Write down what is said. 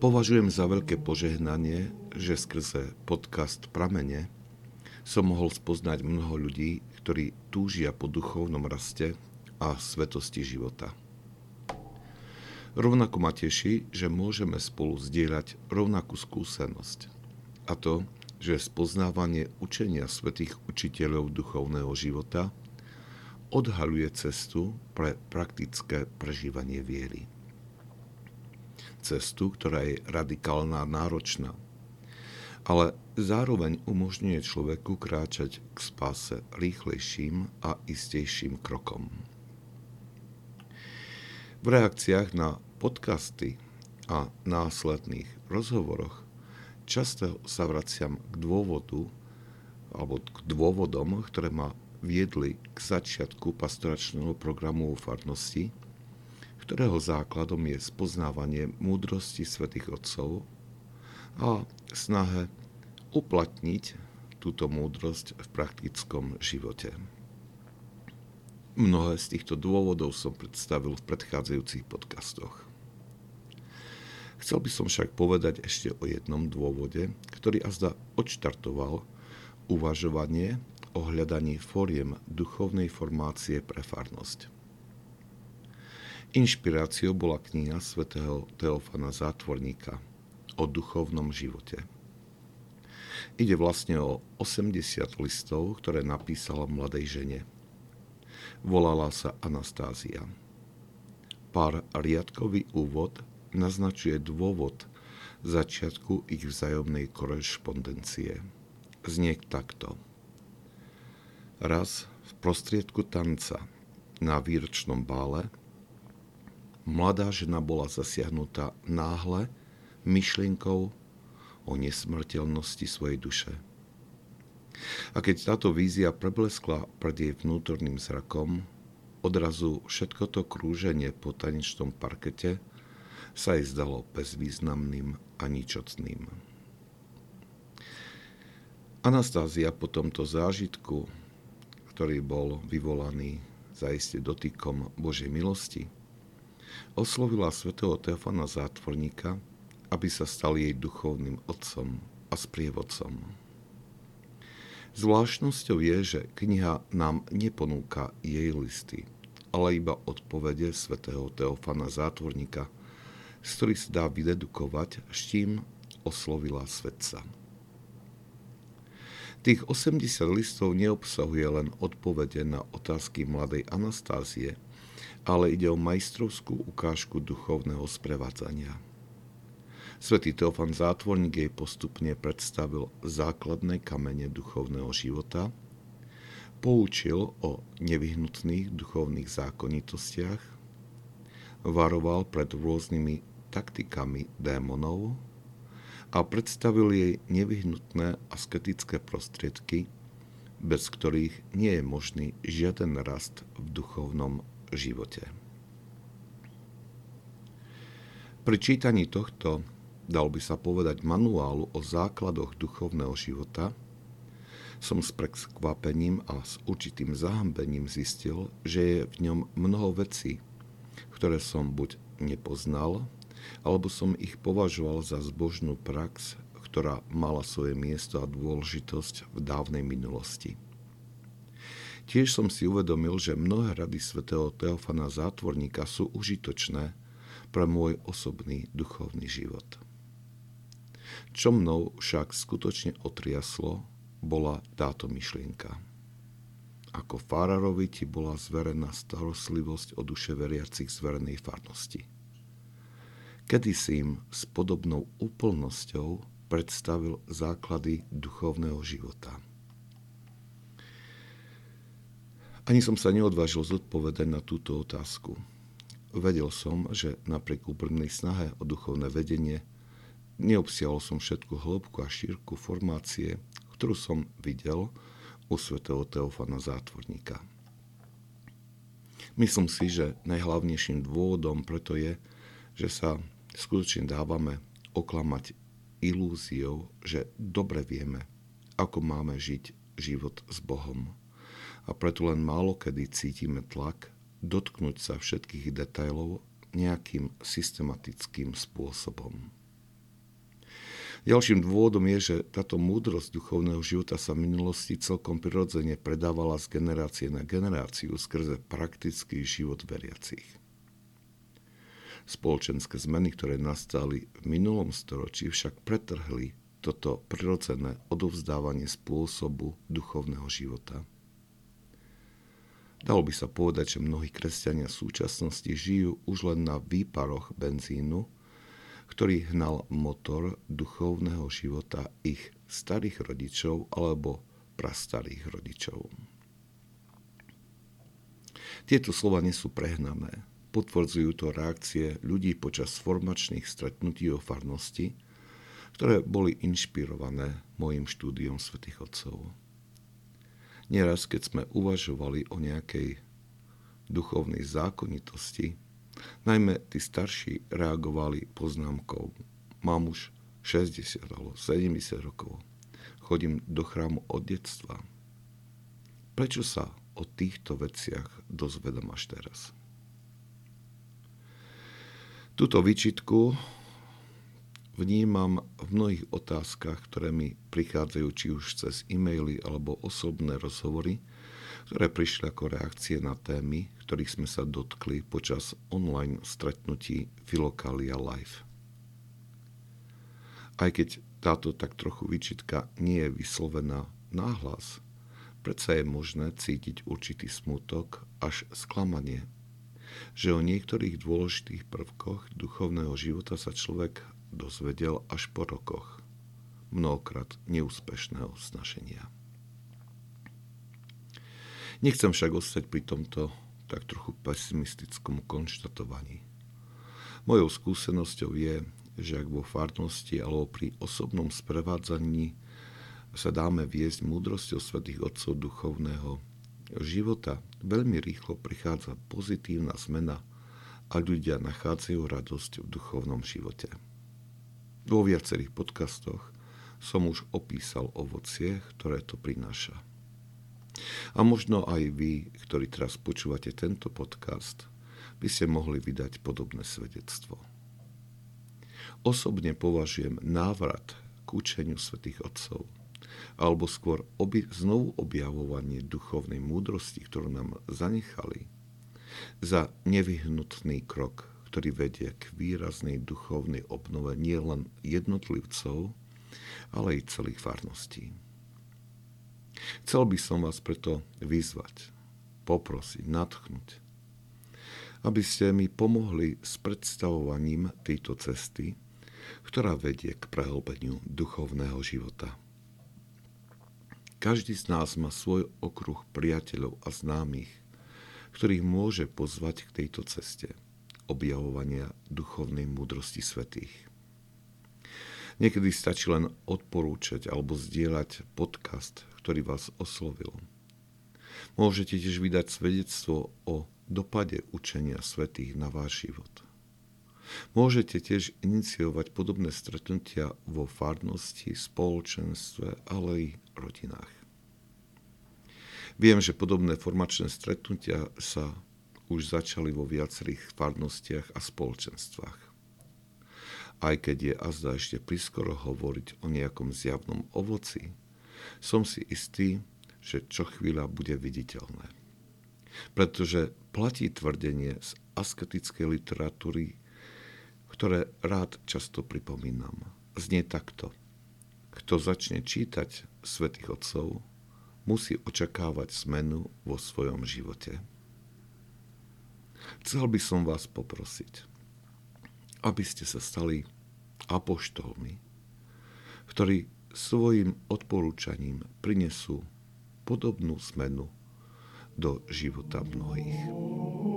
Považujem za veľké požehnanie, že skrze podcast Pramene som mohol spoznať mnoho ľudí, ktorí túžia po duchovnom raste a svetosti života. Rovnako ma teší, že môžeme spolu zdieľať rovnakú skúsenosť. A to, že spoznávanie učenia svetých učiteľov duchovného života odhaluje cestu pre praktické prežívanie viery cestu, ktorá je radikálna a náročná. Ale zároveň umožňuje človeku kráčať k spáse rýchlejším a istejším krokom. V reakciách na podcasty a následných rozhovoroch často sa vraciam k dôvodu alebo k dôvodom, ktoré ma viedli k začiatku pastoračného programu o farnosti – ktorého základom je spoznávanie múdrosti svätých Otcov a snahe uplatniť túto múdrosť v praktickom živote. Mnohé z týchto dôvodov som predstavil v predchádzajúcich podcastoch. Chcel by som však povedať ešte o jednom dôvode, ktorý azda odštartoval uvažovanie o hľadaní fóriem duchovnej formácie pre farnosť. Inšpiráciou bola kniha svätého Teofana Zátvorníka o duchovnom živote. Ide vlastne o 80 listov, ktoré napísala mladej žene. Volala sa Anastázia. Pár riadkový úvod naznačuje dôvod začiatku ich vzájomnej korešpondencie. Znie takto. Raz v prostriedku tanca na výročnom bále mladá žena bola zasiahnutá náhle myšlienkou o nesmrteľnosti svojej duše. A keď táto vízia prebleskla pred jej vnútorným zrakom, odrazu všetko to krúženie po tanečnom parkete sa jej zdalo bezvýznamným a ničocným. Anastázia po tomto zážitku, ktorý bol vyvolaný zaiste dotykom Božej milosti, oslovila svätého Teofana Zátvorníka, aby sa stal jej duchovným otcom a sprievodcom. Zvláštnosťou je, že kniha nám neponúka jej listy, ale iba odpovede svätého Teofana Zátvorníka, z ktorých sa dá vydedukovať, štím oslovila svetca. Tých 80 listov neobsahuje len odpovede na otázky mladej Anastázie – ale ide o majstrovskú ukážku duchovného sprevádzania. Svetý Teofan Zátvorník jej postupne predstavil základné kamene duchovného života, poučil o nevyhnutných duchovných zákonitostiach, varoval pred rôznymi taktikami démonov a predstavil jej nevyhnutné asketické prostriedky, bez ktorých nie je možný žiaden rast v duchovnom živote. Pri čítaní tohto, dal by sa povedať, manuálu o základoch duchovného života, som s prekvapením a s určitým zahambením zistil, že je v ňom mnoho vecí, ktoré som buď nepoznal, alebo som ich považoval za zbožnú prax, ktorá mala svoje miesto a dôležitosť v dávnej minulosti. Tiež som si uvedomil, že mnohé rady svätého Teofana Zátvorníka sú užitočné pre môj osobný duchovný život. Čo mnou však skutočne otriaslo, bola táto myšlienka. Ako farárovi ti bola zverená starostlivosť o duše veriacich zverenej farnosti. Kedy si im s podobnou úplnosťou predstavil základy duchovného života – Ani som sa neodvážil zodpovedať na túto otázku. Vedel som, že napriek úprimnej snahe o duchovné vedenie neobsiahol som všetku hĺbku a šírku formácie, ktorú som videl u svätého Teofana Zátvorníka. Myslím si, že najhlavnejším dôvodom preto je, že sa skutočne dávame oklamať ilúziou, že dobre vieme, ako máme žiť život s Bohom a preto len málo kedy cítime tlak dotknúť sa všetkých detailov nejakým systematickým spôsobom. Ďalším dôvodom je, že táto múdrosť duchovného života sa v minulosti celkom prirodzene predávala z generácie na generáciu skrze praktický život veriacich. Spoločenské zmeny, ktoré nastali v minulom storočí, však pretrhli toto prirodzené odovzdávanie spôsobu duchovného života. Dalo by sa povedať, že mnohí kresťania v súčasnosti žijú už len na výparoch benzínu, ktorý hnal motor duchovného života ich starých rodičov alebo prastarých rodičov. Tieto slova nie sú prehnané. Potvrdzujú to reakcie ľudí počas formačných stretnutí o farnosti, ktoré boli inšpirované mojim štúdiom svätých Otcov. Nieraz, keď sme uvažovali o nejakej duchovnej zákonitosti, Najmä tí starší reagovali poznámkou. Mám už 60 alebo 70 rokov. Chodím do chrámu od detstva. Prečo sa o týchto veciach dozvedam až teraz? Túto výčitku vnímam v mnohých otázkach, ktoré mi prichádzajú či už cez e-maily alebo osobné rozhovory, ktoré prišli ako reakcie na témy, ktorých sme sa dotkli počas online stretnutí Filokalia Live. Aj keď táto tak trochu výčitka nie je vyslovená náhlas, predsa je možné cítiť určitý smutok až sklamanie, že o niektorých dôležitých prvkoch duchovného života sa človek dozvedel až po rokoch, mnohokrát neúspešného snaženia. Nechcem však ostať pri tomto tak trochu pesimistickom konštatovaní. Mojou skúsenosťou je, že ak vo farnosti alebo pri osobnom sprevádzaní sa dáme viesť múdrosťou svätých Otcov duchovného života, veľmi rýchlo prichádza pozitívna zmena a ľudia nachádzajú radosť v duchovnom živote. Vo viacerých podcastoch som už opísal ovocie, ktoré to prináša. A možno aj vy, ktorí teraz počúvate tento podcast, by ste mohli vydať podobné svedectvo. Osobne považujem návrat k učeniu svätých Otcov, alebo skôr obi- znovu objavovanie duchovnej múdrosti, ktorú nám zanechali, za nevyhnutný krok, ktorý vedie k výraznej duchovnej obnove nielen jednotlivcov, ale i celých farností. Chcel by som vás preto vyzvať, poprosiť, natchnúť, aby ste mi pomohli s predstavovaním tejto cesty, ktorá vedie k prehlbeniu duchovného života. Každý z nás má svoj okruh priateľov a známych, ktorých môže pozvať k tejto ceste objavovania duchovnej múdrosti svetých. Niekedy stačí len odporúčať alebo zdieľať podcast, ktorý vás oslovil. Môžete tiež vydať svedectvo o dopade učenia svetých na váš život. Môžete tiež iniciovať podobné stretnutia vo farnosti, spoločenstve, ale i rodinách. Viem, že podobné formačné stretnutia sa už začali vo viacerých farnostiach a spoločenstvách. Aj keď je azda ešte priskoro hovoriť o nejakom zjavnom ovoci, som si istý, že čo chvíľa bude viditeľné. Pretože platí tvrdenie z asketickej literatúry, ktoré rád často pripomínam. Znie takto. Kto začne čítať svätých Otcov, musí očakávať zmenu vo svojom živote. Chcel by som vás poprosiť, aby ste sa stali apoštolmi, ktorí svojim odporúčaním prinesú podobnú zmenu do života mnohých.